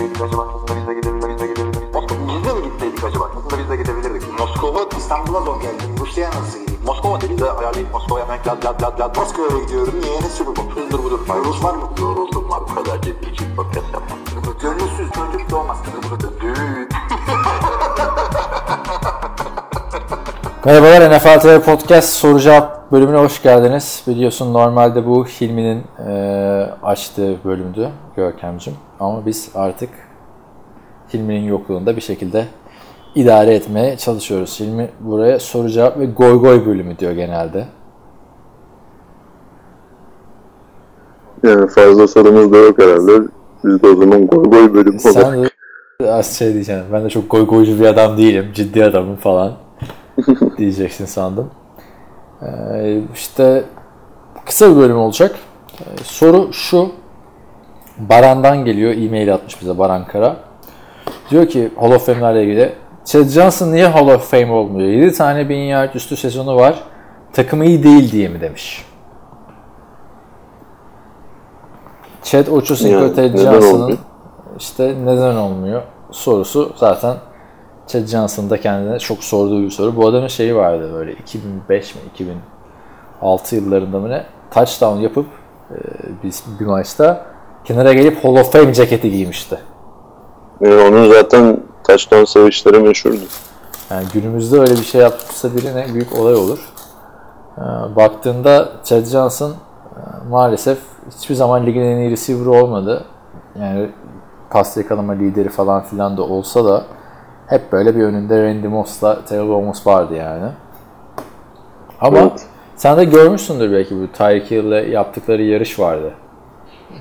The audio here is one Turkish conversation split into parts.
gitseydik acaba? Aslında biz de gidebilirdik. Biz de mi gitseydik acaba? Aslında biz de gidebilirdik. Moskova İstanbul'a zor geldim. Rusya'ya nasıl gideyim? Moskova dedi de ayarlayıp Moskova'ya hemen lad lad lad lad. Moskova'ya gidiyorum. Niye? Ne sürü bu? Hızdır budur. Rus var mı? Yoruldum var. Bu kadar ciddi için podcast yapmam. Gönülsüz çocuk doğmaz. Düğün. Merhabalar NFL TV Podcast soru cevap bölümüne hoş geldiniz. Biliyorsun normalde bu Hilmi'nin e, açtığı bölümdü Görkem'cim. Ama biz artık Hilmi'nin yokluğunda bir şekilde idare etmeye çalışıyoruz. Hilmi buraya soru cevap ve goy goy bölümü diyor genelde. Yani fazla sorumuz da yok herhalde. Biz de o zaman goy goy bölüm olur. Sen de az şey diyeceksin. Ben de çok goy goycu bir adam değilim. Ciddi adamım falan diyeceksin sandım. Ee, işte kısa bir bölüm olacak. Ee, soru şu. Baran'dan geliyor. E-mail atmış bize Baran Kara. Diyor ki Hall of Fame'lerle ilgili Chad Johnson niye Hall of Fame olmuyor? 7 tane 1000 yard üstü sezonu var. Takımı iyi değil diye mi demiş. Chad Ochocinco Ted Johnson'ın işte neden olmuyor sorusu zaten Chad Johnson'ın da kendine çok sorduğu bir soru. Bu adamın şeyi vardı böyle 2005 mi 2006 yıllarında mı ne touchdown yapıp biz bir maçta kenara gelip Hall of Fame ceketi giymişti. Yani onun zaten touchdown sevinçleri meşhurdu. Yani günümüzde öyle bir şey yapsa birine büyük olay olur. Ee, baktığında Chad Johnson e, maalesef hiçbir zaman ligin en iyi receiver olmadı. Yani pas yakalama lideri falan filan da olsa da hep böyle bir önünde Randy Moss'la Terrell Owens vardı yani. Ama Evet. Sen de görmüşsündür belki bu Tyreek Hill'le yaptıkları yarış vardı.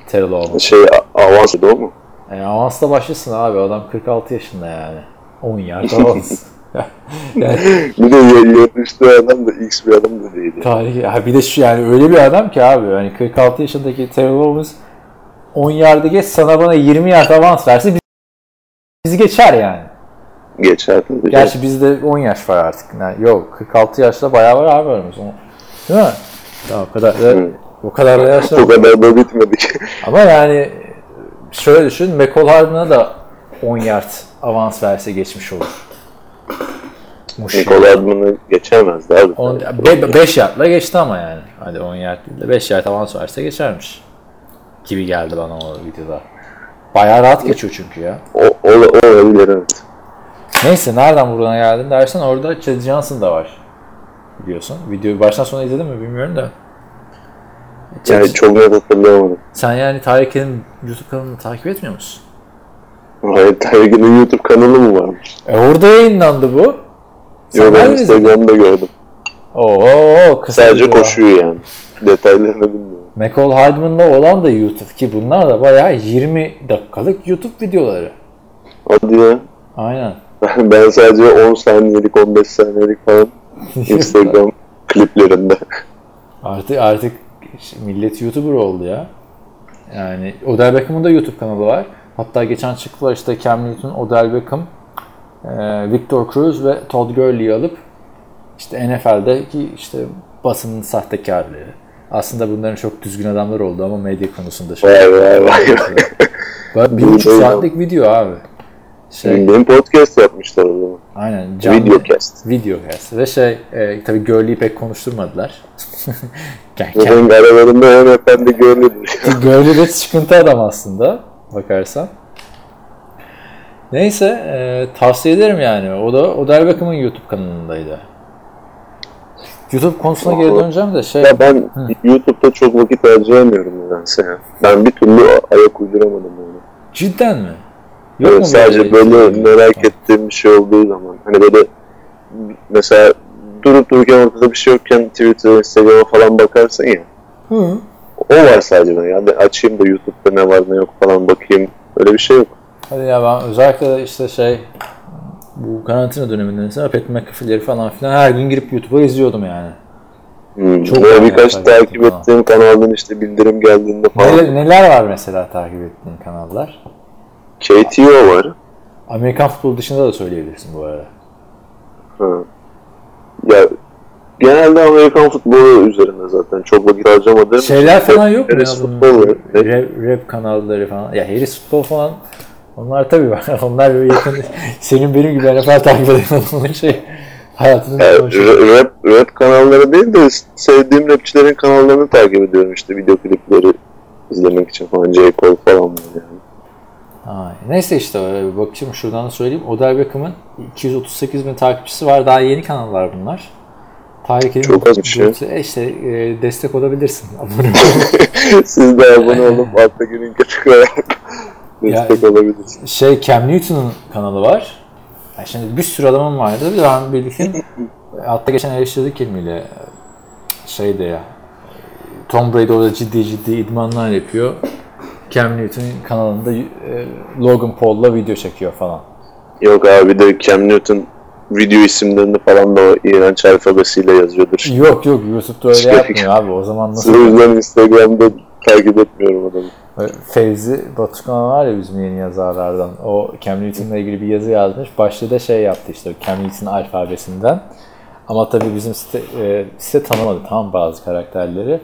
Terrell Owens. Şey avans o mu? Yani avansla başlasın abi. Adam 46 yaşında yani. 10 yard avans. yani Bir de yarıştığı adam da X bir adam da değil. tarih, ha bir de şu yani öyle bir adam ki abi. Yani 46 yaşındaki Terrell Owens 10 yardı geç sana bana 20 yard avans verse biz- bizi geçer yani. Geçer tabii. Gerçi bizde 10 yaş var artık. Yani yok 46 yaşta bayağı var abi aramız. Değil mi? Ya, o kadar da, o kadar da yaşlı. O kadar da bitmedik. Ama yani şöyle düşün. McCall Hardman'a da 10 yard avans verse geçmiş olur. Nicole Adman'ı geçemezdi abi. 5 yardla geçti ama yani. Hadi 10 yard değil de 5 yard avans verse geçermiş. Gibi geldi bana o videoda. Bayağı rahat geçiyor çünkü ya. O, o, o olabilir evet. Neyse nereden buradan geldin dersen orada Chad Johnson da var. Biliyorsun. Videoyu baştan sona izledin mi bilmiyorum da. Chad- Yani çok net hatırlayamadım. Sen yani Tarık Akin'in YouTube kanalını takip etmiyor musun? Hayır Tiger'ın YouTube kanalı mı varmış? E orada yayınlandı bu. Sen Yok ben? Instagram'da gördüm. Oo, kısa Sadece video. koşuyor yani. Detaylarını bilmiyorum. McCall Hardman'la olan da YouTube ki bunlar da bayağı 20 dakikalık YouTube videoları. Hadi ya. Aynen. Ben, ben sadece 10 saniyelik 15 saniyelik falan Instagram kliplerinde. Artık artık millet YouTuber oldu ya. Yani Odell Beckham'ın da YouTube kanalı var. Hatta geçen çıktılar işte Cam Newton, Odell Beckham, e, Victor Cruz ve Todd Gurley'i alıp işte NFL'deki işte basının sahtekarlığı. Aslında bunların çok düzgün adamlar oldu ama medya konusunda şey. Vay vay vay. Bak, Bir buçuk saatlik video abi. Şey, Benim podcast zaman. Aynen. Canlı, Videocast. Videocast. Ve şey, e, tabii Gurley'i pek konuşturmadılar. Benim aralarında hem efendi görmedir. Gurley de sıkıntı adam aslında bakarsan. Neyse e, tavsiye ederim yani. O da Odell Beckham'ın YouTube kanalındaydı. YouTube konusuna geri döneceğim de şey ya ben YouTube'da çok vakit harcayamıyorum nedense ya. Ben bir türlü ayak uyduramadım onu. cidden mi? Evet, mu sadece böyle şey? merak ettiğim bir şey olduğu zaman. Hani böyle mesela durup dururken ortada bir şey yokken Twitter, Instagram'a falan bakarsın ya. Hı. O var sadece ben. Yani açayım da YouTube'da ne var ne yok falan bakayım. Öyle bir şey yok. Hadi ya ben özellikle işte şey bu karantina döneminde mesela Pat McAfee'leri falan filan her gün girip YouTube'a izliyordum yani. Hmm. Çok Böyle birkaç takip ettiğim kanaldan işte bildirim geldiğinde falan. Neler, neler var mesela takip ettiğin kanallar? KTO var. Amerikan futbolu dışında da söyleyebilirsin bu arada. Ha. Ya genelde Amerikan futbolu üzerinde zaten çok vakit harcamadığım Şeyler için falan yok mu ya futbol? Rap, rap kanalları falan. Ya Harris futbol falan Onlar tabii var. Onlar böyle yakın. senin benim gibi NFL takip eden adamın şey hayatını Yani rap, rap kanalları değil de sevdiğim rapçilerin kanallarını takip ediyorum işte video klipleri izlemek için falan J. Cole falan yani. Ay, Neyse işte bir bakayım şuradan da söyleyeyim. Odell Beckham'ın 238 bin takipçisi var. Daha yeni kanallar bunlar. Tarık Elim Çok azmış ya. E işte e, destek olabilirsin. Abone. Siz de abone olup alttaki linke tıklayarak destek olabilirsiniz. şey Cam Newton'un kanalı var. Yani şimdi bir sürü adamın vardı. Bir ben bildiğin altta geçen eleştirdik ilmiyle şeyde ya Tom Brady orada ciddi ciddi idmanlar yapıyor. Cam Newton'un kanalında e, Logan Paul'la video çekiyor falan. Yok abi de Cam Newton video isimlerini falan da o iğrenç alfabesiyle yazıyordur. Yok yok YouTube'da öyle Şey- yapmıyor abi. O zaman nasıl? O yüzden Instagram'da takip etmiyorum adamı. Fevzi Batukan var ya bizim yeni yazarlardan. O Cam Newton'la ilgili bir yazı yazmış. Başlığı da şey yaptı işte Cam Newton alfabesinden. Ama tabii bizim site, e, site tanımadı tamam bazı karakterleri.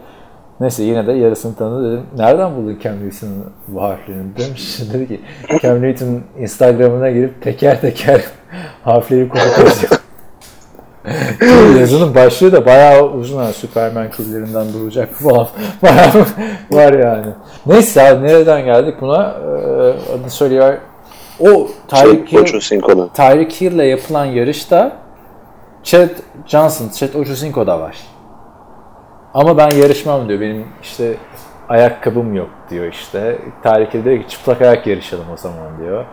Neyse yine de yarısını tanıdı dedim. Nereden buldun Cam Newton'un bu harflerini demiş. Dedi ki Cam Newton Instagram'ına girip teker teker harfleri yazıyor. Yazının başlığı da bayağı uzun. ha. Superman küllerinden duracak falan. Bayağı var yani. Neyse abi nereden geldik buna? Ee, adını söylüyor. O Tyreek Hill. Tyreek Hill'le yapılan yarışta Chad Johnson, Chad Ochocinco da var. Ama ben yarışmam diyor. Benim işte ayakkabım yok diyor işte. Diyor ki çıplak ayak yarışalım o zaman diyor.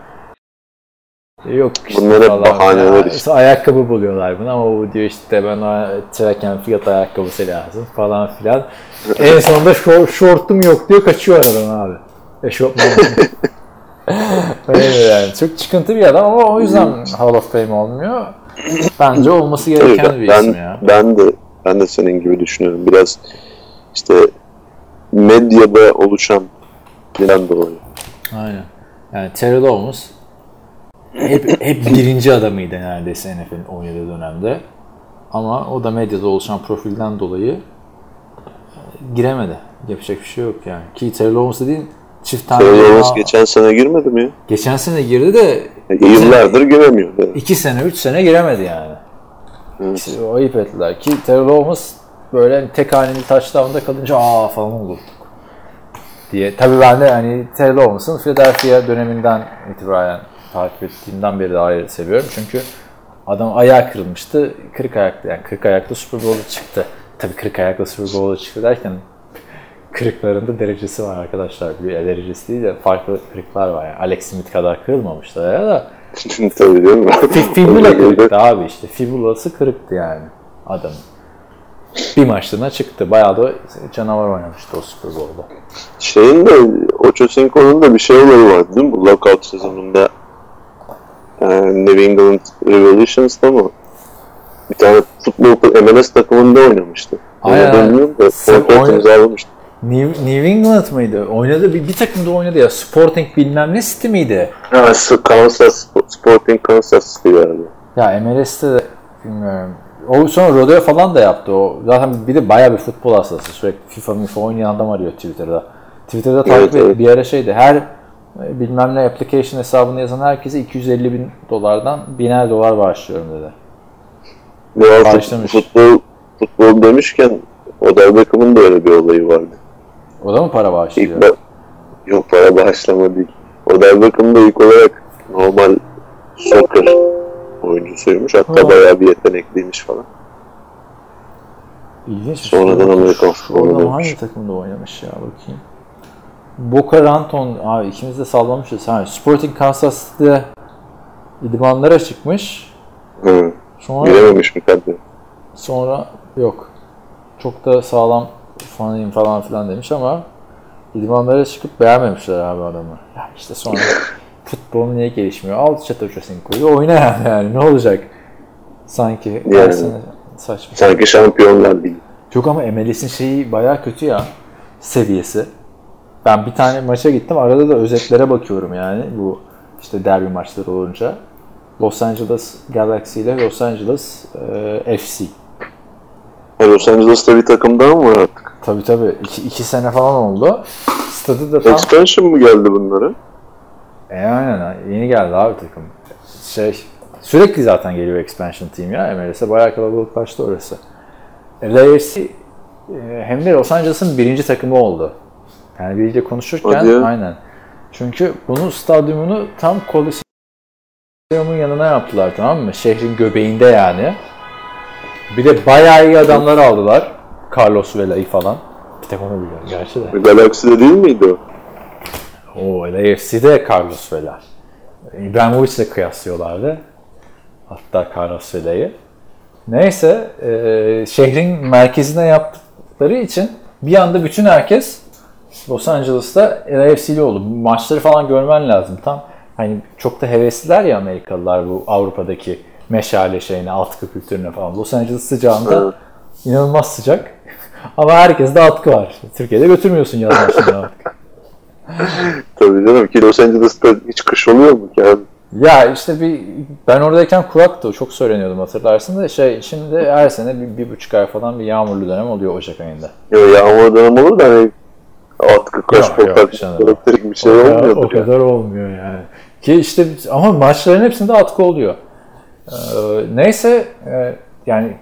Yok işte Bunlar hep falan. bahaneler işte. ayakkabı buluyorlar buna ama o diyor işte ben o track and field ayakkabısı lazım falan filan. en sonunda şor, şortum yok diyor kaçıyor aradan abi. Eşofman. Öyle yani. Çok çıkıntı bir adam ama o yüzden Hall of Fame olmuyor. Bence olması gereken Tabii bir ben, isim ya. ben de ben de senin gibi düşünüyorum. Biraz işte medyada oluşan bilen dolayı. Aynen. Yani Terrell Owens hep, hep birinci adamıydı neredeyse NFL'in oynadığı dönemde. Ama o da medyada oluşan profilden dolayı e, giremedi. Yapacak bir şey yok yani. Ki Terrell Owens dediğin çift tane Taylor Owens Aa, geçen sene girmedi mi ya? geçen sene girdi de E, Yıllardır giremiyor. Evet. iki sene, üç sene giremedi yani. Evet. İşte ayıp ettiler ki Terrell Owens böyle tek haneli touchdown'da kalınca aa falan oldu diye. Tabii ben de hani Terrell Owens'ın Philadelphia döneminden itibaren takip ettiğimden beri de ayrı seviyorum. Çünkü adam ayağı kırılmıştı. Kırık ayaklı yani kırık ayaklı Super Bowl'a çıktı. Tabii kırık ayaklı Super Bowl'a çıktı derken kırıklarında derecesi var arkadaşlar. Bir derecesi değil de farklı kırıklar var. Yani Alex Smith kadar kırılmamışlar ya da Tabii değil mi? Fi- Fibula kırıktı abi işte. Fibulası kırıktı yani adamın. Bir maçlığına çıktı. Bayağı da canavar oynamıştı o Super Bowl'da. Şeyin de Ocho Cinco'nun da bir şey olayı vardı değil mi? Bu lockout sezonunda e, New England Revolutions'ta mı? Bir tane futbol MLS takımında oynamıştı. Aynen. Da Sen imzalamıştı. New, New England mıydı? Oynadı. Bir, bir takımda oynadı ya. Sporting bilmem ne City miydi? Ha, Kansas, Sporting Kansas City galiba. Ya MLS'te de bilmiyorum. O sonra rodeo falan da yaptı o. Zaten bir de bayağı bir futbol hastası. Sürekli FIFA FIFA oynayan adam arıyor Twitter'da. Twitter'da takip Evet, et. evet. Bir ara şeydi. Her e, bilmem ne application hesabını yazan herkese 250 bin dolardan biner dolar bağışlıyorum dedi. Fut- Başlamış. futbol, futbol demişken Odell Beckham'ın da öyle bir olayı vardı. O da mı para bağışlıyor? İlk ba- Yok para bağışlama değil. Odell Beckham da ilk olarak normal soccer oyuncusuymuş. Hatta Ha. bayağı bir yetenekliymiş falan. İlginç. Sonradan Amerikan futboluna dönmüş. hangi takımda oynamış ya bakayım. Boca Raton, abi ikimiz de sallamışız. Ha, Sporting Kansas City'de idmanlara çıkmış. Hı. Sonra Girememiş mi kadro? sonra yok. Çok da sağlam fanıyım falan filan demiş ama idmanlara çıkıp beğenmemişler abi adamı. Ya işte sonra futbol niye gelişmiyor? Al çatı Cinco'yu oyna yani, yani ne olacak? Sanki Yani. saçma. Sanki şampiyonlar değil. Yok ama MLS'in şeyi bayağı kötü ya seviyesi. Ben bir tane maça gittim. Arada da özetlere bakıyorum yani bu işte derbi maçları olunca. Los Angeles Galaxy ile Los Angeles e, FC. Los Angeles'ta bir takım daha mı var? Tabii tabii. iki, iki sene falan oldu. Stadı da tam... Expansion mı geldi bunlara? E aynen yeni geldi abi takım. Şey sürekli zaten geliyor expansion team ya MLS'e bayağı kalabalıklaştı orası. LAFC e, hem de Los Angeles'ın birinci takımı oldu. Yani biriyle konuşurken Hadi aynen. Çünkü bunun stadyumunu tam Coliseum'un yanına yaptılar tamam mı? Şehrin göbeğinde yani. Bir de bayağı iyi adamlar aldılar. Carlos Vela'yı falan. Bir tek onu biliyorum gerçi de. Galaxy'de değil miydi o? O LAFC'de Carlos Vela. İbrahimovic'le kıyaslıyorlardı. Hatta Carlos Vela'yı. Neyse, e, şehrin merkezine yaptıkları için bir anda bütün herkes Los Angeles'ta LAFC'li oldu. Maçları falan görmen lazım. Tam hani çok da hevesliler ya Amerikalılar bu Avrupa'daki meşale şeyine, atkı kültürüne falan. Los Angeles sıcağında Evet. inanılmaz sıcak. Ama herkeste atkı var. Türkiye'de götürmüyorsun yaz maçlarına atkı. Tabii canım ki Los Angeles'ta hiç kış oluyor mu ki abi? Ya işte bir ben oradayken kuraktı. Çok söyleniyordum hatırlarsın da şey şimdi her sene bir, bir buçuk ay falan bir yağmurlu dönem oluyor Ocak ayında. Ya yağmur dönem olur da hani atkı, canım. elektrik bir şey o, kadar, olmuyordur. o kadar olmuyor yani. Ki işte ama maçların hepsinde atkı oluyor. Ee, neyse e, yani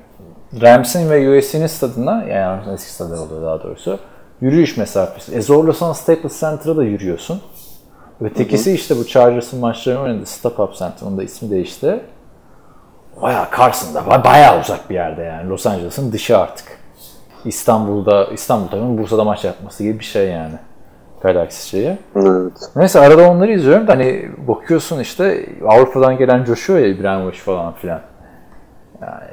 Rams'in ve USC'nin stadına yani eski stadı oluyor daha doğrusu yürüyüş mesafesi. E zorlasan Staples Center'a da yürüyorsun. Ötekisi işte bu Chargers'ın maçlarını oynadı. Stop Up Center. Onun da ismi değişti. Bayağı Carson'da. ba- Bayağı uzak bir yerde yani. Los Angeles'ın dışı artık. İstanbul'da, İstanbul takımının Bursa'da maç yapması gibi bir şey yani. Galaxy şeyi. Evet. Neyse arada onları izliyorum da hani bakıyorsun işte Avrupa'dan gelen coşuyor ya İbrahimovic falan filan. Yani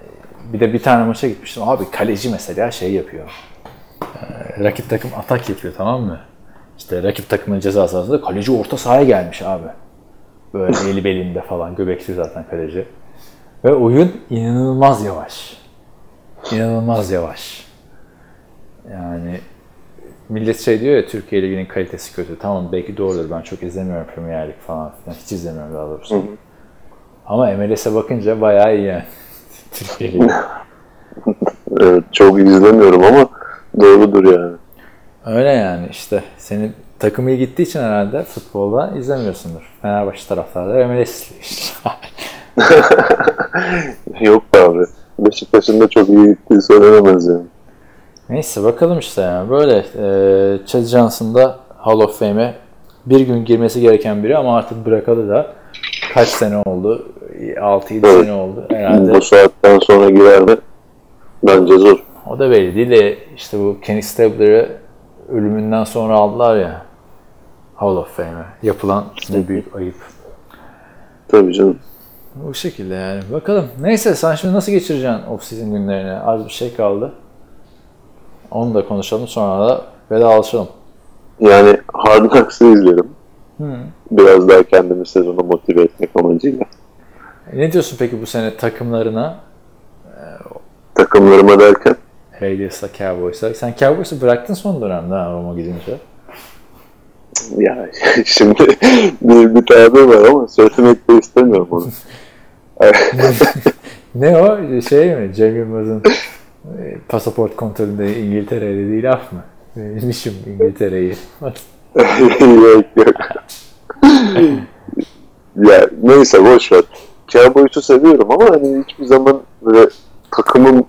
bir de bir tane maça gitmiştim. Abi kaleci mesela şey yapıyor. Ee, rakip takım atak yapıyor tamam mı? İşte rakip takımın ceza sahasında kaleci orta sahaya gelmiş abi. Böyle eli belinde falan. Göbekli zaten kaleci. Ve oyun inanılmaz yavaş. İnanılmaz yavaş. Yani millet şey diyor ya Türkiye Ligi'nin kalitesi kötü. Tamam belki doğrudur. Ben çok izlemiyorum Premier Lig falan filan. Hiç izlemiyorum daha doğrusu. Ama MLS'e bakınca bayağı iyi yani. Ligi. evet. Çok izlemiyorum ama doğrudur yani. Öyle yani işte. Senin takım iyi gittiği için herhalde futbolda izlemiyorsundur. Fenerbahçe taraftarları MLS izliyor. Yok abi. Beşiktaş'ın da çok iyi gittiği söylenemez yani. Neyse bakalım işte yani. Böyle e, Chad Johnson da Hall of Fame'e bir gün girmesi gereken biri ama artık bırakalı da kaç sene oldu? 6-7 Evet. sene oldu herhalde. Bu saatten sonra girer mi? Bence zor. O da belli değil de işte bu Kenny Stabler'ı ölümünden sonra aldılar ya Hall of Fame'e. Yapılan ne büyük ayıp. Tabii canım. Bu şekilde yani. Bakalım. Neyse sen şimdi nasıl geçireceksin off-season günlerini? Az bir şey kaldı. Onu da konuşalım sonra da vedalaşalım. Yani Hard Knocks'ı izlerim. Biraz daha kendimi sezona motive etmek amacıyla. Ne diyorsun peki bu sene takımlarına? Takımlarıma derken Raiders'la Cowboys'a. Sen Cowboys'u bıraktın son dönemde ha Roma gidince. ya şimdi bir, bir tabir var ama söylemek de istemiyorum onu. Ne o? Şey mi? Cem Yılmaz'ın e, pasaport kontrolünde İngiltere dediği laf mı? Bilmişim İngiltere'yi. yok yok. ya neyse boş ver. Cowboys'u seviyorum ama hani hiçbir zaman böyle takımım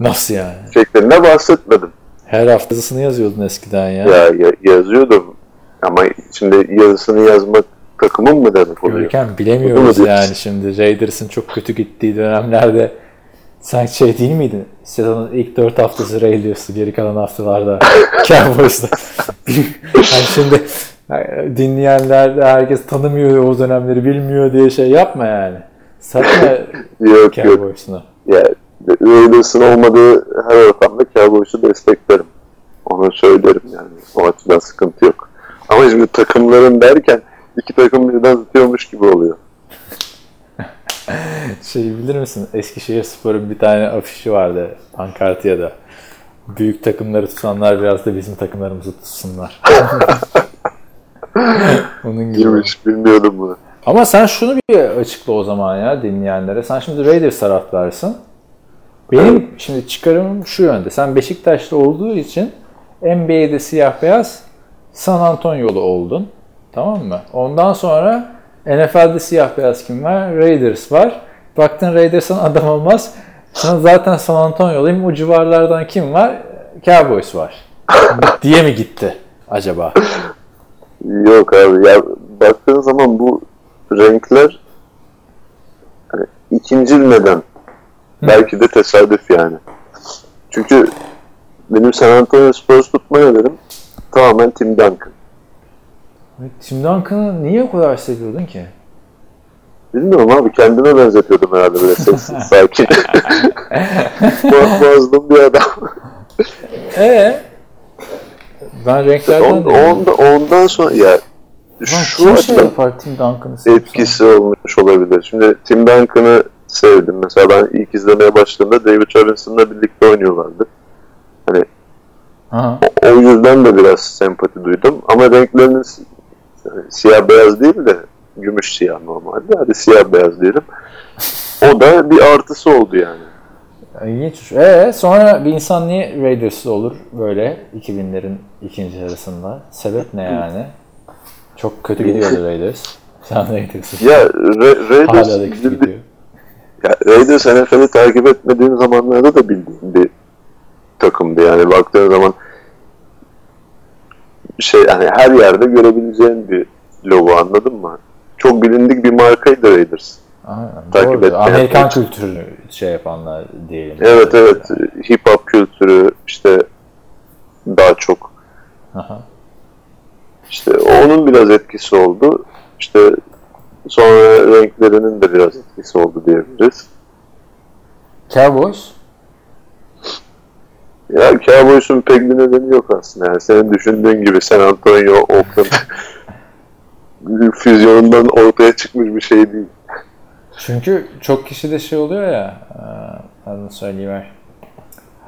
Nasıl yani? şeklinde bahsetmedim. Her haftasını yazıyordun eskiden ya. Ya, ya yazıyordum ama şimdi yazısını yazmak takımım mı demek oluyor? Görkem bilemiyoruz yani diyorsun? şimdi Raiders'ın çok kötü gittiği dönemlerde sen şey değil miydin? Sezonun ilk 4 haftası Raiders'ı geri kalan haftalarda Cowboys'da. hani şimdi dinleyenler de herkes tanımıyor o dönemleri bilmiyor diye şey yapma yani. Satma Yok. Cowboys'unu. Ya Raiders'ın olmadığı her ortamda Cowboys'u desteklerim. Onu söylerim yani. O açıdan sıkıntı yok. Ama şimdi takımların derken iki takım birden tutuyormuş gibi oluyor. Şey bilir misin? Eskişehir Spor'un bir tane afişi vardı Ankartya'da. Büyük takımları tutanlar biraz da bizim takımlarımızı tutsunlar. Onun gibi. Girmiş bilmiyordum bunu. Ama sen şunu bir açıkla o zaman ya dinleyenlere. Sen şimdi Raiders taraftarsın. Benim şimdi çıkarımım şu yönde. Sen Beşiktaş'ta olduğu için NBA'de siyah beyaz San Antonio'lu oldun. Tamam mı? Ondan sonra NFL'de siyah beyaz kim var? Raiders var. Baktın Raiders'ın adam olmaz. Sana zaten San Antonio'luyum. O civarlardan kim var? Cowboys var. diye mi gitti acaba? Yok abi ya baktığın zaman bu renkler hani ikinci neden. Belki de tesadüf yani. Çünkü benim San Antonio Spurs tutma nedenim tamamen Tim Duncan. Tim Duncan'ı niye o kadar seviyordun ki? Bilmiyorum abi kendime benzetiyordum herhalde böyle sessiz sakin. Boğazdım bir adam. Ee, ben renklerden On, de onda, ondan sonra ya şu şey açıdan yapar Tim Duncan'ı etkisi olmuş olabilir. Şimdi Tim Duncan'ı sevdim. Mesela ben ilk izlemeye başladığımda David Robinson'la birlikte oynuyorlardı. Hani? Aha. o yüzden de biraz sempati duydum. Ama renklerinin yani siyah beyaz değil de gümüş siyah normalde. Hadi siyah beyaz diyelim. O da bir artısı oldu yani. İlginç. Ee, sonra bir insan niye Raiders'lı olur böyle 2000'lerin ikinci yarısında? Sebep ne yani? Çok kötü gidiyordu Raiders. Sen Raiders'ı. Ya Ra- Raiders, Hala da kötü gidiyor. ya Raiders NFL'i takip etmediğim zamanlarda da bildiğim bir takımdı yani baktığın zaman şey hani her yerde görebileceğin bir logo anladın mı? Çok bilindik bir markaydı Raiders. Aynen, Takip doğru. Amerikan kültürünü şey yapanlar diyelim. Evet evet hip hop kültürü işte daha çok Aha. işte onun biraz etkisi oldu. İşte sonra renklerinin de biraz etkisi oldu diyebiliriz. Cowboys? Ya Cowboys'un pek bir nedeni yok aslında. Yani senin düşündüğün gibi San Antonio, Oakland füzyonundan ortaya çıkmış bir şey değil. Çünkü çok kişi de şey oluyor ya, e, adını söyleyiver.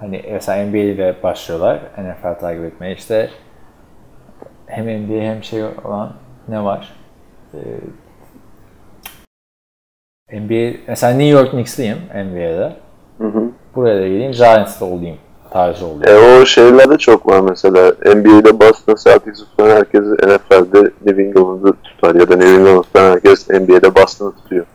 Hani mesela NBA ile başlıyorlar NFL takip etmeye. İşte hem NBA hem şey olan ne var? Ee, NBA, mesela New York Knicks'liyim NBA'de. Buraya da geleyim Giants'ta olayım tarzı oluyor. E o şeylerde çok var mesela. NBA'de Boston Celtics'i tutan herkes NFL'de New England'ı tutar ya da New England'ı tutan herkes NBA'de Boston'ı tutuyor.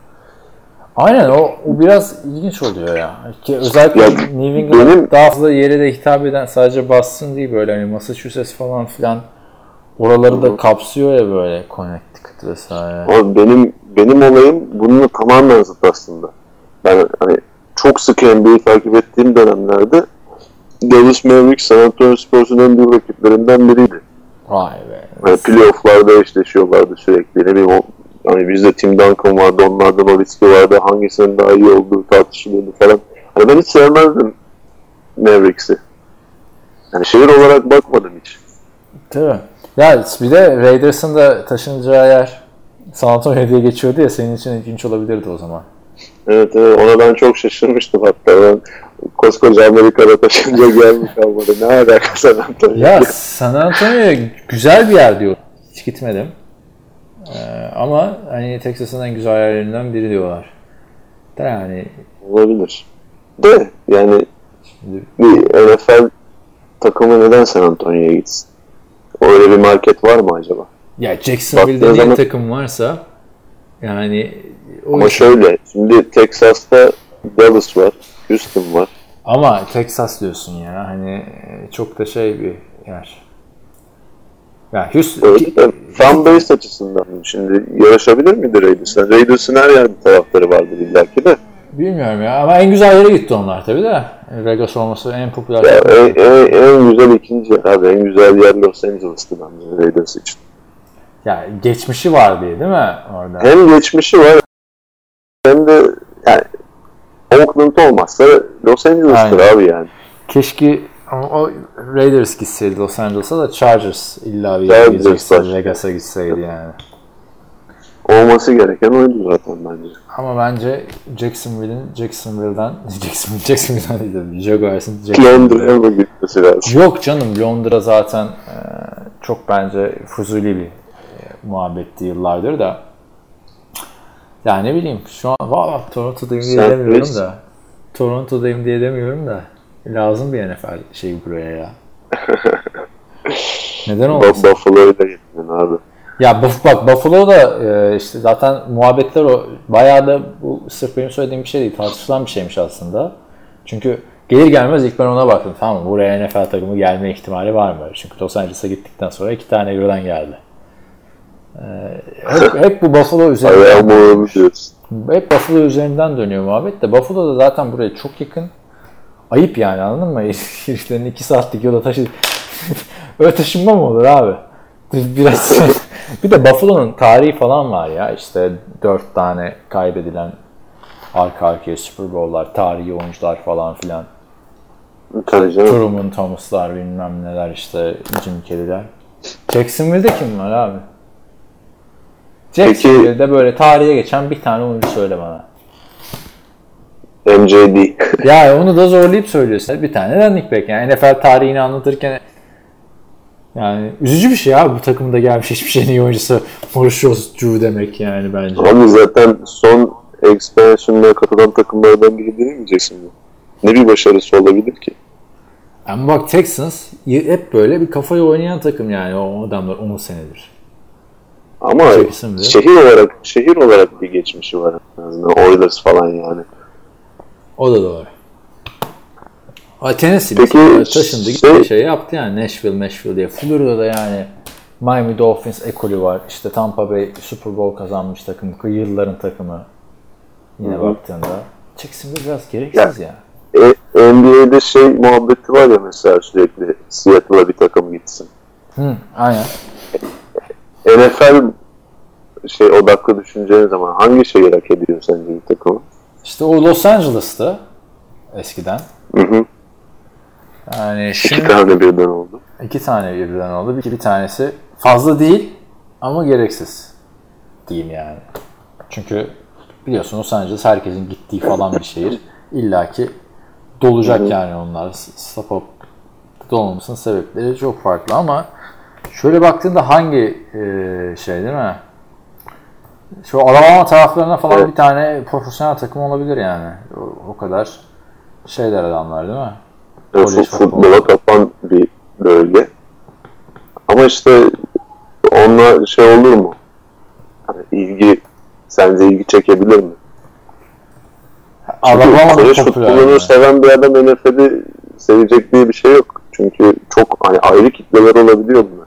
Aynen o, o biraz ilginç oluyor ya. Ki özellikle Ya, New England benim- daha fazla yere de hitap eden sadece Boston değil böyle hani Massachusetts falan filan oraları da kapsıyor ya böyle Connecticut vesaire. Ama benim benim olayım bununla tamamen zıt aslında. Ben hani çok sık NBA'yi takip ettiğim dönemlerde Dallas Mavericks San Antonio Spurs'un en büyük rakiplerinden biriydi. Vay be. Hani playoff'larda eşleşiyorlardı sürekli. Ne bileyim hani bizde Tim Duncan vardı, onlarda Nowitzki vardı. Hangisinin daha iyi olduğu tartışılıyordu falan. Hani ben hiç sevmezdim Mavericks'i. Yani şehir olarak bakmadım hiç. Tabii. Ya bir de Raiders'ın da taşınacağı yer San Antonio diye geçiyordu ya senin için ilginç olabilirdi o zaman. Evet evet ona ben çok şaşırmıştım hatta ben koskoca Amerika'da taşınacak yer mi kalmadı ne alaka San Antonio? Ya San Antonio güzel bir yer diyor. Hiç gitmedim. Ee, ama hani Texas'ın en güzel yerlerinden biri diyorlar. Da yani Olabilir. De yani şimdi bir NFL takımı neden San Antonio'ya gitsin? Öyle bir market var mı acaba? ya Jacksonville'de Baktığın ne zaman- takım varsa yani o Ama iş- şöyle şimdi Texas'ta Dallas var, Houston var. ama Texas diyorsun ya hani çok da şey bir yer. Ya Houston Öyle de fan base açısından şimdi yarışabilir miydi Raiders'la? Raiders'ın her yerde taraftarı vardır illaki de. bilmiyorum ya ama en güzel yere gitti onlar tabii de. Vegas olması en popüler. Ya, en, en, en güzel ikinci yer abi. En güzel yer Los Angeles'tı bence Raiders için. Ya geçmişi var diye değil mi orada? Hem geçmişi var hem de yani Oakland olmazsa Los Angeles'tır Aynen. abi yani. Keşke ama o Raiders gitseydi Los Angeles'a da Chargers illa bir yere gideceksin. başka. Vegas'a gitseydi yani. Olması gereken oydu zaten bence. Ama bence Jacksonville'in Jacksonville'dan Jacksonville, Jacksonville'dan değil tabii. Jaguars'ın Jacksonville'den. Londra'ya mı gitmesi lazım? Yok canım Londra zaten e, çok bence fuzuli bir e, muhabbetti yıllardır da. Ya ne bileyim şu an valla Toronto'dayım diye demiyorum da. Toronto'dayım diye demiyorum da. Lazım bir NFL şeyi buraya ya. Neden olmasın? Buffalo'yu da getirin abi. Ya Buff- bak Buffalo da e, işte zaten muhabbetler o bayağı da bu sırf benim söylediğim bir şey değil tartışılan bir şeymiş aslında. Çünkü gelir gelmez ilk ben ona baktım tamam mı buraya NFL takımı gelme ihtimali var mı? Çünkü Los Angeles'a gittikten sonra iki tane birden geldi. E, hep, hep bu Buffalo üzerinden hep Buffalo üzerinden dönüyor muhabbet de Buffalo da zaten buraya çok yakın. Ayıp yani anladın mı? Heriflerin iki saatlik yola taşı... Öyle taşınma mı olur abi? Biraz bir de Buffalo'nun tarihi falan var ya işte dört tane kaybedilen arka arkaya Super Bowl'lar, tarihi oyuncular falan filan. Tabii canım. Truman Thomas'lar bilmem neler işte Jim Kelly'ler. Jacksonville'de kim var abi? Jacksonville'de böyle tarihe geçen bir tane oyuncu söyle bana. MJD. Ya onu da zorlayıp söylüyorsun. Bir tane running back yani NFL tarihini anlatırken yani üzücü bir şey abi bu takımda gelmiş hiçbir şeyin iyi oyuncusu Maurice Drew demek yani bence. Abi zaten son expansion'ına katılan takımlardan biri değil mi? Ne bir başarısı olabilir ki? Ama bak Texans hep böyle bir kafayı oynayan takım yani o adamlar 10 senedir. Ama şehir olarak şehir olarak bir geçmişi var en azından. Oilers falan yani. O da doğru. Ama Tennessee Peki, taşındı gitti şey- şey yaptı yani Nashville, Nashville diye. Florida'da yani Miami Dolphins ekolü var. İşte Tampa Bay Super Bowl kazanmış takım. Yılların takımı. Yine baktığında. Jacksonville biraz gereksiz ya. E, NBA'de şey muhabbeti var ya mesela sürekli Seattle'a bir takım gitsin. Hı, aynen. NFL şey odaklı düşüneceğin zaman hangi şehir hak ediyor sence bir takımı? İşte o Los Angeles'tı eskiden. Hı hı. Yani İki şimdi tane birden oldu. iki tane birden oldu. Bir, bir tanesi fazla değil ama gereksiz diyeyim yani. Çünkü biliyorsun Los Angeles herkesin gittiği falan bir şehir. İlla ki dolacak yani onlar. Stop dolmamasının sebepleri çok farklı ama şöyle baktığında hangi e, şey değil mi? Şu Alabama taraflarına falan Evet. bir tane profesyonel takım olabilir yani. O, o kadar şeyler adamlar değil mi? Futbolu. futbola kapan bir bölge. Ama işte onunla şey olur mu? Hani ilgi sence ilgi çekebilir mi? Alabama popüler. futbolunu yani. seven bir adam NFL'i sevecek diye bir şey yok. Çünkü çok hani ayrı kitleler olabiliyor bunlar.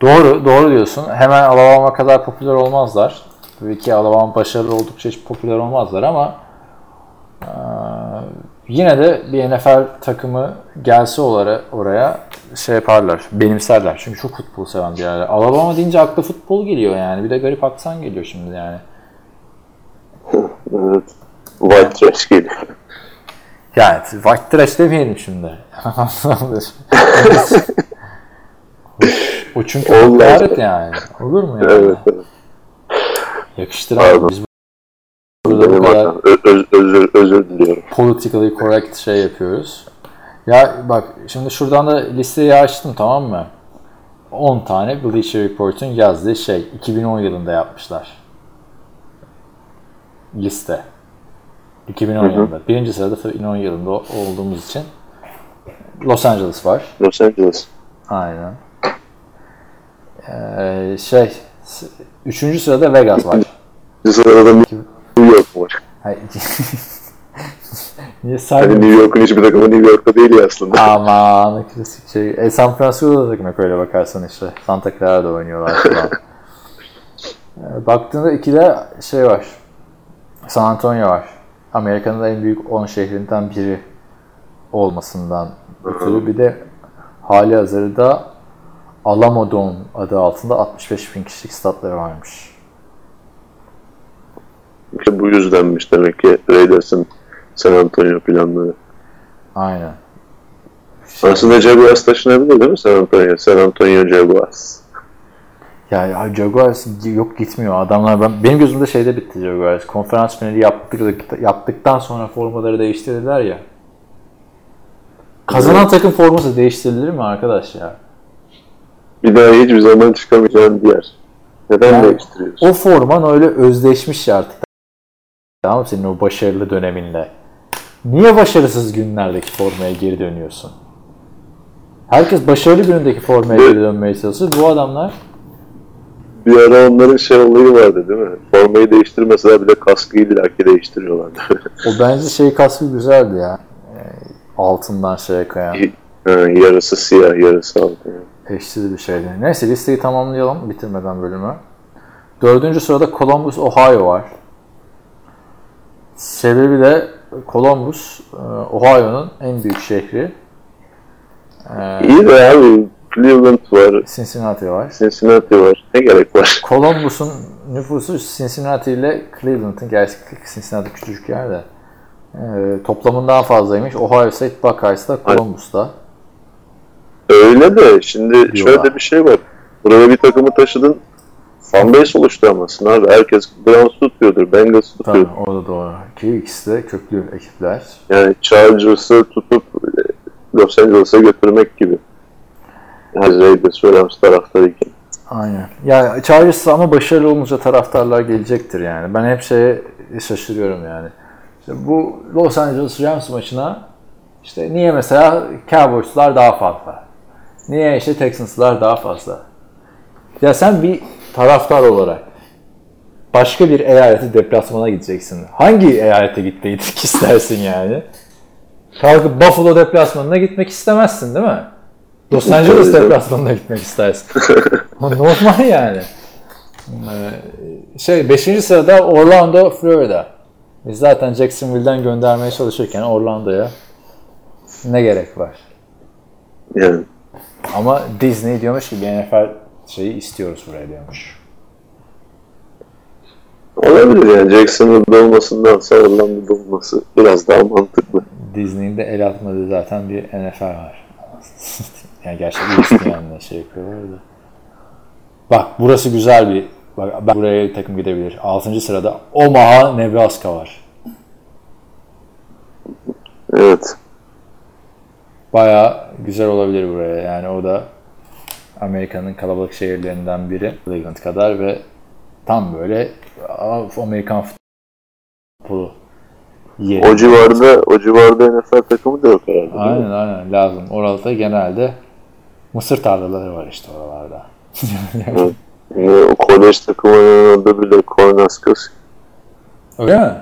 Doğru, doğru diyorsun. Hemen Alabama kadar popüler olmazlar. Tabii ki Alabama başarılı oldukça hiç popüler olmazlar ama eee, yine de bir NFL takımı gelse oraya, oraya şey yaparlar, benimserler. Çünkü çok futbol seven bir yerler. Alabama deyince akla futbol geliyor yani. Bir de garip aksan geliyor şimdi yani. Evet. White trash geliyor. Yani white trash demeyelim şimdi. o çünkü hakaret yani. Olur mu yani? Evet. evet. Biz burada bu kadar öz- özür, özür diliyorum. politically correct şey yapıyoruz. Ya bak şimdi şuradan da listeyi açtım tamam mı? 10 tane Bleacher Report'un yazdığı şey 2010 yılında yapmışlar. Liste. 2010 yılında. Birinci sırada tabii 2010 yılında olduğumuz için Los Angeles var. Los Angeles. Aynen. Ee, şey üçüncü sırada Vegas var. Bir sırada New York var. Niye Hani saymıyorsun? New York'un hiçbir takımı New York'ta değil ya aslında. Aman klasik şey. E, San Francisco'da da takım öyle bakarsan işte. Santa Clara'da oynuyorlar falan. E, baktığında ikide şey var. San Antonio var. Amerika'nın en büyük 10 şehrinden biri olmasından ötürü bir de hali hazırda Alamo Dome adı altında 65 bin kişilik statları varmış. İşte bu yüzdenmiş demek ki Raiders'ın San Antonio planları. Aynen. Şey- Aslında Jaguars taşınabilir değil mi San Antonio? San Antonio Jaguars. Ya, ya Jaguars yok gitmiyor adamlar. Ben, benim gözümde şeyde bitti Jaguars. Konferans finali yaptık, yaptıktan sonra formaları değiştirdiler ya. Kazanan takım forması değiştirilir mi arkadaş ya? Bir daha hiçbir zaman çıkamayacağın bir yer. Neden Yani değiştiriyorsun? O forman öyle özleşmiş ya artık. Tamam senin o başarılı döneminle? Niye başarısız günlerdeki formaya geri dönüyorsun? Herkes başarılı günündeki formaya geri dönmeye çalışır. Bu adamlar bir ara onların şey olayı vardı değil mi? Formayı değiştirmeseler bile kaskı illaki değiştiriyorlardı. O bence şey kaskı güzeldi ya. Ee, Altından şeye kayan. Yarısı siyah, yarısı altın. Eşsiz bir şeydi. Neyse listeyi tamamlayalım bitirmeden bölümü. Dördüncü sırada Columbus, Ohio var. Sebebi de Columbus, e, Ohio'nun en büyük şehri. Ee, İyi de abi Cleveland var, Cincinnati var. Cincinnati var. Ne gerek var? Columbus'un nüfusu Cincinnati ile Cleveland'ın, gerçi Cincinnati küçücük yer de e, toplamından fazlaymış. Ohio State Buckeyes da Columbus'ta. Öyle de şimdi Diyorlar. şöyle bir şey var. Buraya bir takımı taşıdın. Fanbase oluşturamazsın abi. Herkes Browns tutuyordur, Bengals tutuyor. o da doğru. Ki ikisi de köklü ekipler. Yani Chargers'ı tutup e, Los Angeles'a götürmek gibi. Yani Raiders ve Rams taraftarıyken. Aynen. Ya Chargers ama başarılı olunca taraftarlar gelecektir yani. Ben hep şeye şaşırıyorum yani. İşte bu Los Angeles Rams maçına işte niye mesela Cowboys'lar daha fazla? Niye işte Texans'lar daha fazla? Ya sen bir taraftar olarak başka bir eyalete deplasmana gideceksin. Hangi eyalete gitmeyi istersin yani? Kalkıp Buffalo deplasmanına gitmek istemezsin değil mi? Los Angeles deplasmanına gitmek istersin. Normal yani. Ee, Şey 5. sırada Orlando, Florida. Biz zaten Jacksonville'den göndermeye çalışırken Orlando'ya ne gerek var? Yani Ama Disney diyormuş ki NFL şeyi istiyoruz buraya diyormuş. olabilir yani Jacksonville'da olmasındansa Orlando'da olması biraz daha mantıklı. Disney'in de el atmadığı zaten bir NFL var. yani gerçekten ESPN'le şey yapıyorlar da. Bak burası güzel bir bak ben buraya takım gidebilir. 6. sırada Omaha, Nebraska var. Evet. Baya güzel olabilir buraya. Yani o da Amerika'nın kalabalık şehirlerinden biri. Cleveland kadar ve tam böyle Amerikan futbolu yeri. O civarda o civarda NFL takımı da yok herhalde. Aynen aynen lazım. Orada genelde mısır tarlaları var işte oralarda. Evet. Yine o kolej takımının orada bile Cornhuskers. Öyle mi?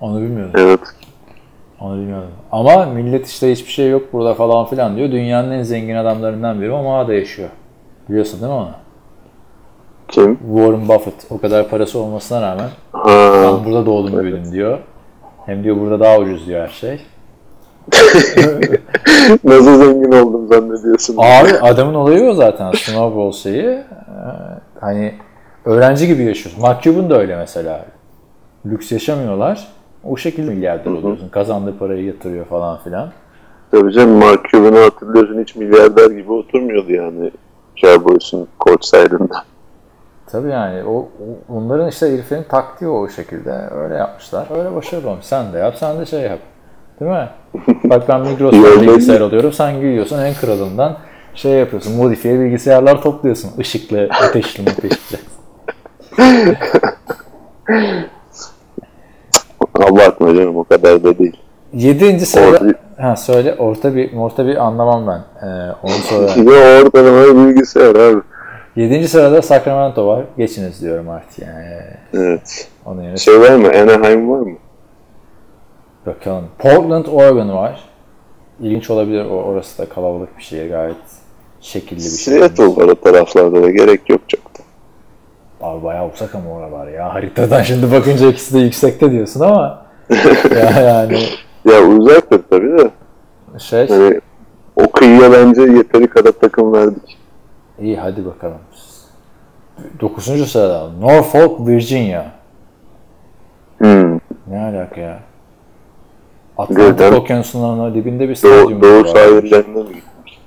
Onu bilmiyordum. Evet. Onu bilmiyordum. Ama millet işte hiçbir şey yok burada falan filan diyor. Dünyanın en zengin adamlarından biri Omaha'da yaşıyor. Biliyorsun değil mi onu? Kim? Warren Buffett o kadar parası olmasına rağmen Ha. ben burada doğdum büyüdüm diyor. Hem diyor burada daha ucuz diyor her şey. Nasıl zengin oldum zannediyorsun? Abi adamın olayı o zaten Snowball şeyi. Ee, hani öğrenci gibi yaşıyorsun. Cuban da öyle mesela. Lüks yaşamıyorlar. O şekilde milyarder oluyorsun. Kazandığı parayı yatırıyor falan filan. Tabii canım Mark Cuban'ı hatırlıyorsun hiç milyarder gibi oturmuyordu yani. Cowboys'un coach side'ında. Tabii yani o, onların işte heriflerin taktiği o şekilde. Öyle yapmışlar. Öyle başarılı olmuş. Sen de yap, sen de şey yap. Değil mi? Bak ben Migros'tan bilgisayar alıyorum. Sen gidiyorsun en kralından şey yapıyorsun. Modifiye bilgisayarlar topluyorsun. Işıklı, ateşli, ateşli. Abartma canım o kadar da değil. Yedinci sırada... Orta- Ha söyle. Orta bir, orta bir anlamam ben. Ee, onu sonra. Ya ortalama bilgisayar abi. Yedinci sırada Sacramento var. Geçiniz diyorum artık yani. Evet. Onun yerine Şey var mı? Anaheim var mı? bakalım. Portland, Oregon var. İlginç olabilir. O, orası da kalabalık bir şehir. Gayet şekilli bir şehir. Seattle var o taraflarda da gerek yok çok. Abi bayağı uzak ama oralar ya. Haritadan şimdi bakınca ikisi de yüksekte diyorsun ama ya yani Ya uzaktır tabii de. şey Hani o kıyıya bence yeteri kadar takım verdik. iyi hadi bakalım. Dokuzuncu sırada Norfolk, Virginia. Hmm. Ne alaka ya? Atlantik? Okyanusu'nun dibinde bir stadyum Doğu, doğu mi gittik?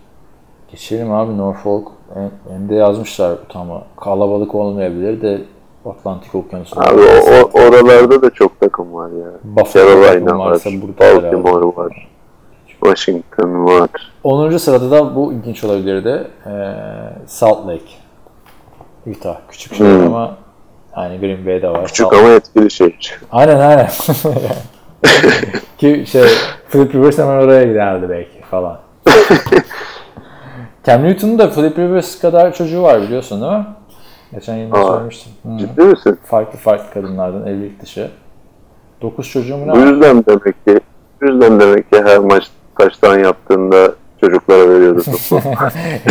Geçelim abi Norfolk. Hem, de yazmışlar tam kalabalık olmayabilir de Atlantik Okyanusu'nun Abi o, o- oralarda da çok takım var ya. Carolina var. Baltimore var, Washington var. 10. sırada da bu ilginç olabilirdi. Ee, Salt Lake. Utah. Küçük şehir Hmm. ama yani Green Bay'de var. Küçük Salt- ama etkili şehir. Aynen aynen. Ki şey Philip Rivers hemen oraya giderdi belki falan. Cam Newton'un da Philip Rivers kadar çocuğu var biliyorsun değil mi? Geçen Aa. söylemiştim. Hı. Ciddi misin? Farklı farklı kadınlardan evlilik dışı. 9 çocuğum Bu ne var? yüzden demek ki bu yüzden demek ki her maç taştan yaptığında çocuklara veriyordu topu.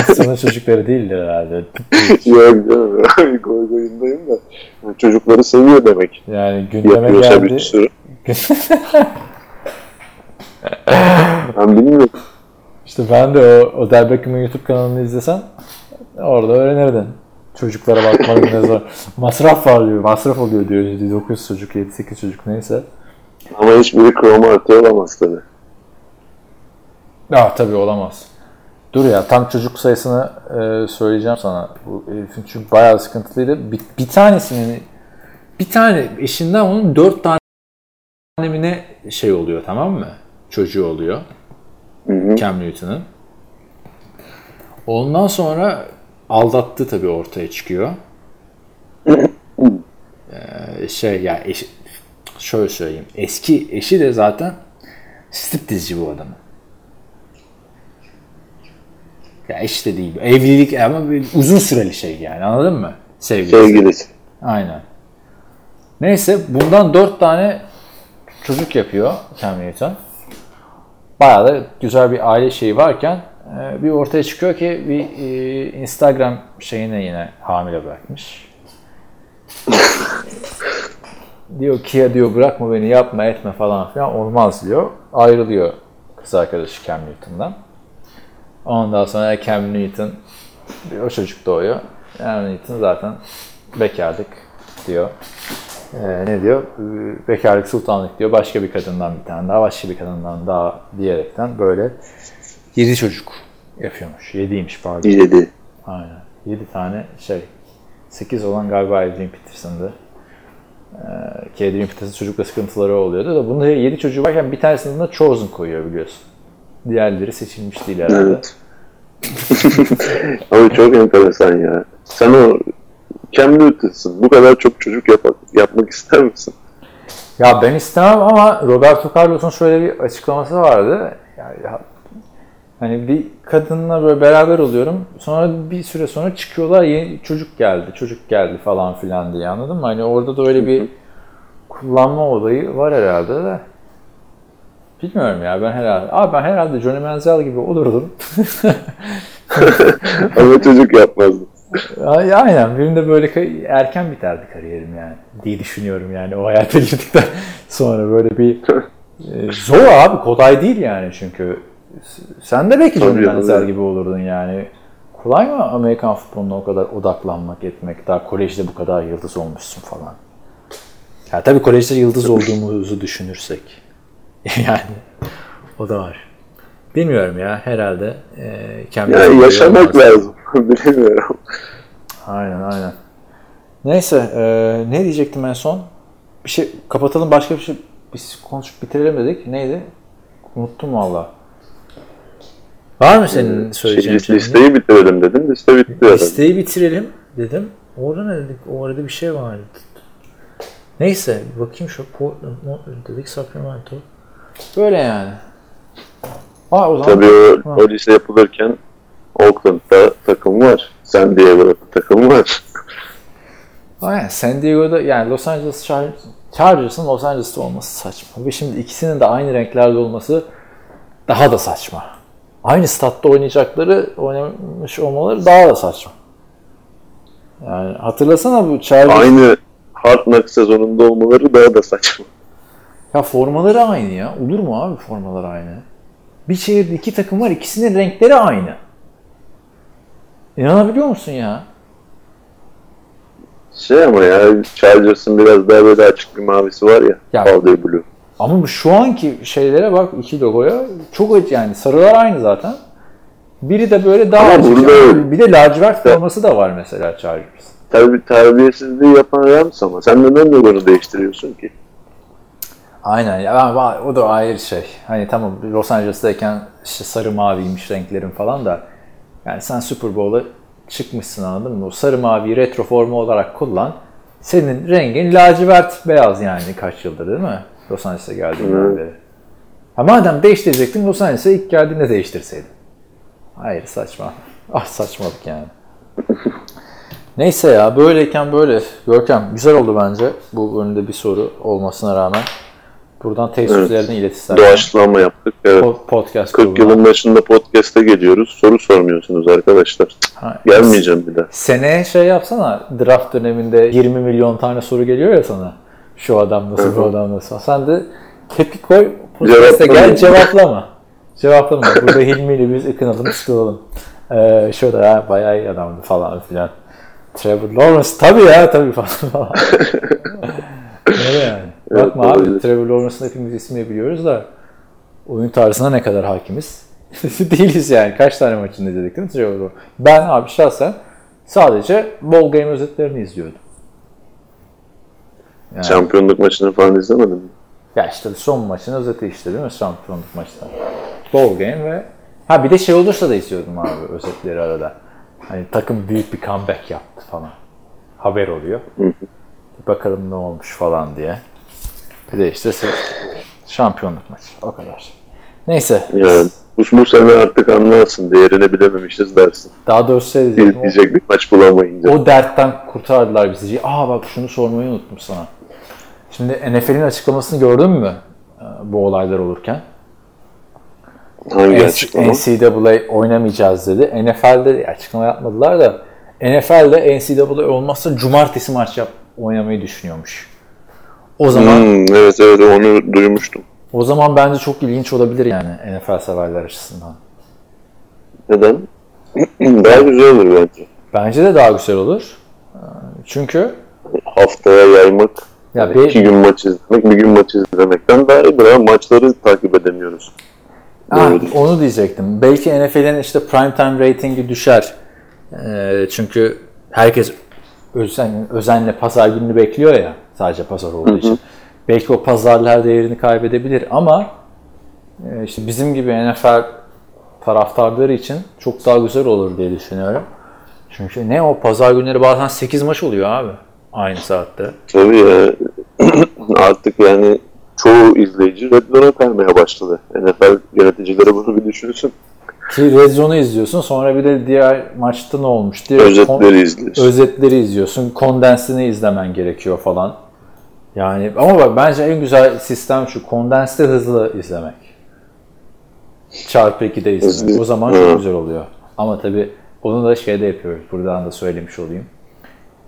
Sana çocukları değildir herhalde. Yok canım. Gol goyundayım da. Çocukları seviyor demek. Yani gündeme Yapıyorsa bir geldi. sürü. Ben bilmiyorum. İşte ben de o Odell Beckham'ın YouTube kanalını izlesem orada öğrenirdin. Çocuklara bakmanın ne zor. Masraf var diyor. Masraf oluyor diyor. 9 çocuk, 7-8 çocuk neyse. Ama hiçbiri Chrome artı olamaz tabii. Ya tabii olamaz. Dur ya tam çocuk sayısını e, söyleyeceğim sana. Bu herifin çünkü bayağı sıkıntılıydı. Bir, bir tanesinin bir tane eşinden onun dört tane mi ne şey oluyor tamam mı? Çocuğu oluyor. Hı hı. Cam Newton'ın. Ondan sonra aldattı tabii ortaya çıkıyor. Ee, şey ya eşi, şöyle söyleyeyim. Eski eşi de zaten striptizci bu adamın. Ya eş de değil. Evlilik ama bir uzun süreli şey yani anladın mı? Sevgilisi. Sevgilisi. Aynen. Neyse bundan dört tane çocuk yapıyor Cam Newton. Bayağı da güzel bir aile şeyi varken e, bir ortaya çıkıyor ki bir e, Instagram şeyine yine hamile bırakmış. diyor ki ya diyor bırakma beni yapma etme falan filan olmaz diyor. Ayrılıyor kız arkadaşı Cam Newton'dan. Ondan sonra Cam Newton o çocuk doğuyor. Cam Newton zaten bekardık diyor. Ee, ne diyor? Ee, Bekarlık sultanlık diyor. Başka bir kadından bir tane daha, başka bir kadından daha diyerekten böyle 7 çocuk yapıyormuş. 7'ymiş pardon. Yedi. Aynen. 7 tane şey. 8 olan galiba Adrian Peterson'dı. Ee, Adrian Peterson çocukla sıkıntıları oluyordu da bunda 7 çocuğu varken bir tanesini de Chosen koyuyor biliyorsun. Diğerleri seçilmiş değil herhalde. Evet. Ama çok enteresan ya. Sen o Cam Newton'sın. Bu kadar çok çocuk yap yapmak ister misin? Ya ben istemem ama Roberto Carlos'un şöyle bir açıklaması vardı. Yani ya- hani bir kadınla böyle beraber oluyorum. Sonra bir süre sonra çıkıyorlar yeni çocuk geldi, çocuk geldi falan filan diye anladın mı? Hani orada da öyle bir kullanma olayı var herhalde de. Bilmiyorum ya ben herhalde. Abi ben herhalde Johnny Manziel gibi olurdum. Ama çocuk yapmazdım. Ay- Aynen. Benim de böyle erken biterdi kariyerim yani. Diye düşünüyorum yani o hayata girdikten sonra böyle bir e, zor abi kolay değil yani çünkü sen de belki Johnny tabii. gibi olurdun yani. Kolay mı Amerikan futboluna o kadar odaklanmak etmek daha kolejde bu kadar yıldız olmuşsun falan. Ya tabii kolejde yıldız olduğumuzu düşünürsek. yani o da var. Bilmiyorum ya herhalde. E, Yani yaşamak lazım. Bilemiyorum. Aynen aynen. Neyse e, ne diyecektim en son? Bir şey kapatalım başka bir şey biz konuşup bitirelim dedik. Neydi? Unuttum valla. Var mı senin söyleyeceğin Şey, şey? listeyi bitirelim dedim. Liste bitti herhalde. Listeyi bitirelim dedim. Orada ne dedik? O arada bir şey vardı. Neyse bakayım şu Portland, Portland dedik Sacramento. Böyle yani. Aa o zaman Tabii o, Ha. o liste yapılırken Oakland'da takım var. San Diego'da takım var. Aynen San Diego'da yani Los Angeles Char- Chargers'ın Los Angeles'ta olması saçma. Ve şimdi ikisinin de aynı renklerde olması daha da saçma. Aynı statta oynayacakları oynamış olmaları daha da saçma. Yani hatırlasana bu Chargers Aynı Hard Knock sezonunda olmaları daha da saçma. ya formaları aynı ya. Olur mu abi formalar aynı? Bir şehirde iki takım var ikisinin renkleri aynı. İnanabiliyor musun ya? Şey ama ya Chargers'ın biraz daha böyle açık bir mavisi var ya. Ya- Powder Blue. Ama şu anki şeylere bak iki logoya çok acı yani sarılar aynı zaten. Biri de böyle daha Ama açık. burada- yani. Bir de lacivert forması da var mesela Chargers. Tabii terbiyesizliği yapan Rams ama sen neden logonu değiştiriyorsun ki? Aynen ya o da ayrı şey. Hani tamam Los Angeles'tayken işte sarı maviymiş renklerin falan da yani sen Super Bowl'a çıkmışsın anladın mı? O sarı maviyi retro forma olarak kullan. Senin rengin lacivert beyaz yani kaç yıldır değil mi? Los Angeles'e geldiğinden beri. Ha madem değiştirecektin Los Angeles'e ilk geldiğinde değiştirseydin. Hayır saçma. Ah saçmalık yani. Neyse ya böyleyken böyle. Görkem güzel oldu bence bu önünde bir soru olmasına rağmen. Buradan teessüflerini ilet istersen. Doğaçlama yaptık. Evet. Po- Podcast 40 grubuna. yılın başında podcast'e geliyoruz. Soru sormuyorsunuz arkadaşlar. Ha, Gelmeyeceğim bir daha. Seneye şey yapsana draft döneminde 20 milyon tane soru geliyor ya sana. Şu adam nasıl bu adam nasıl. Sen de tepki koy podcast'e gel Cevaplama. cevaplama. Burada Hilmi ile biz ıkınalım sıkılalım. Ee, şurada ha, bayağı iyi adamdı falan filan. Trevor Lawrence tabii ya tabii falan falan. Öyle yani. Evet, Bakma abi olabilir. Trevor Lawrence'ın hepimiz ismini biliyoruz da oyun tarzına ne kadar hakimiz? Değiliz yani. Kaç tane maçını izledik değil mi Trevor Lawrence? Ben abi şahsen sadece ball game özetlerini izliyordum. Yani, Şampiyonluk maçını falan izlemedin mi? ya işte son maçın özeti işte değil mi? Şampiyonluk maçta. Ball game ve ha bir de şey olursa da izliyordum abi özetleri arada. Hani takım büyük bir comeback yaptı falan. Haber oluyor. Bakalım ne olmuş falan diye. Bir de işte şampiyonluk maçı. O kadar. Neyse. Yani bu, bu sene artık anlarsın. Değerini bilememişiz dersin. Daha doğrusu şey İzleyecek bir maç bulamayınca. O dertten kurtardılar bizi. Aa bak şunu sormayı unuttum sana. Şimdi NFL'in açıklamasını gördün mü Ee, bu olaylar olurken? Hangi açıklama? NCAA oynamayacağız dedi. NFL'de açıklama yapmadılar da NFL'de NCAA olmazsa cumartesi maç yap, oynamayı düşünüyormuş. O zaman Hmm, evet evet onu duymuştum. o zaman bence çok ilginç olabilir yani NFL severler açısından. Neden? Daha güzel olur bence. Bence de daha güzel olur. Çünkü Haftaya yaymak, ya bir- iki gün maç izlemek, bir gün maç izlemekten daha iyi. Ama maçları takip edemiyoruz. Ha, onu diyecektim. Belki NFL'in işte prime time ratingi düşer. Ee, çünkü herkes özen, özenle pazar gününü bekliyor ya. Sadece pazar olduğu için. Belki o pazarlar değerini kaybedebilir ama e, işte bizim gibi NFL taraftarları için çok daha güzel olur diye düşünüyorum. Çünkü ne o pazar günleri bazen 8 maç oluyor abi. Aynı saatte. Tabii ya. Artık yani çoğu izleyici Red Zone'a kaymaya başladı. NFL yöneticileri bunu bir düşünsün. Ki Red Zone'u izliyorsun sonra bir de diğer maçta ne olmuş diye Özetleri izliyorsun. özetleri izliyorsun. Kondensini izlemen gerekiyor falan. Yani ama bak bence en güzel sistem şu. Kondenste hızlı izlemek. Çarpı 2'de izlemek. O zaman çok güzel oluyor. Ama tabii onu da şeyde yapıyoruz. Buradan da söylemiş olayım.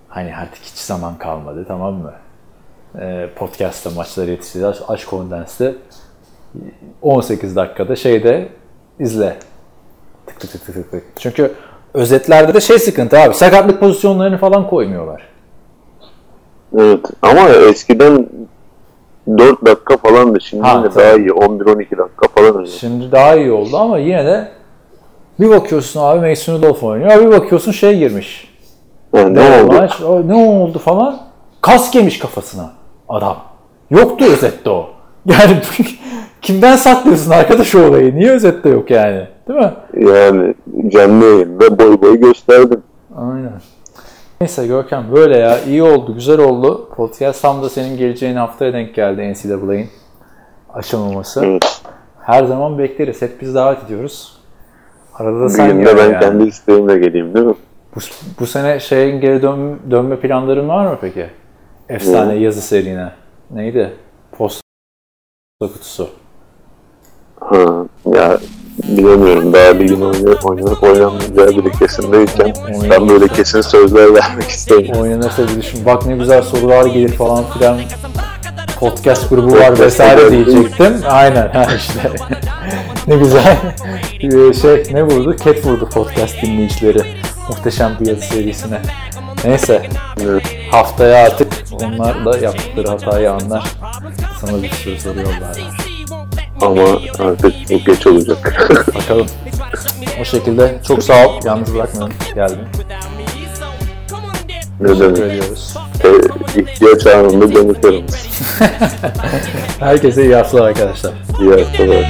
Hani artık hiç zaman kalmadı tamam mı? Ee, podcast'ta maçları yetiştireceğiz. Aç kondenste 18 dakikada şeyde izle. Tık tık tık tık tık. Çünkü özetlerde de şey sıkıntı abi. Sakatlık pozisyonlarını falan koymuyorlar. Evet ama eskiden 4 dakika falandı. Şimdi Ha, tabii. daha iyi. 11-12 dakika falan öyle. Şimdi daha iyi oldu ama yine de bir bakıyorsun abi Mason Rudolph oynuyor. Bir bakıyorsun şey girmiş. Yani ne oldu? Maç, o, ne oldu falan. Kask yemiş kafasına adam. Yoktu özette o. Yani kimden saklıyorsun arkadaş o olayı? Niye özette yok yani? Değil mi? Yani canlı yayında boy boy gösterdim. Aynen. Neyse Görkem böyle ya. iyi oldu, güzel oldu. Podcast tam da senin geleceğin haftaya denk geldi NCAA'nin açılmaması. Evet. Her zaman bekleriz. Hep biz davet ediyoruz. Arada da sen gün gel de ben yani. kendi isteğimle geleyim değil mi? Bu, bu sene şeyin geri dön, dönme planların var mı peki? Efsane yazı serine. Neydi? Posta kutusu. Ha, ya bilemiyorum. Daha ligin oynayıp oynanıp oynanmayacağı bile kesindeyken ben böyle kesin sözler vermek istemiyorum. Oynanırsa bir düşün. Bak ne güzel sorular gelir falan filan. Podcast grubu var Podcast vesaire grubu. diyecektim. Aynen ha işte. ne güzel. Ee, şey ne vurdu? Cat vurdu podcast dinleyicileri. Muhteşem bir yazı serisine. Neyse. Evet. Haftaya artık onlar da yaptıkları hatayı anlar. Sana bir sürü soru yollarlar. Ama artık bu geç olacak. Bakalım. O şekilde çok sağ ol. Yalnız bırakmayın. Geldin. ne Teşekkür demek? ediyoruz. E, ihtiyaç anında canıklarım. Herkese iyi haftalar arkadaşlar. İyi haftalar.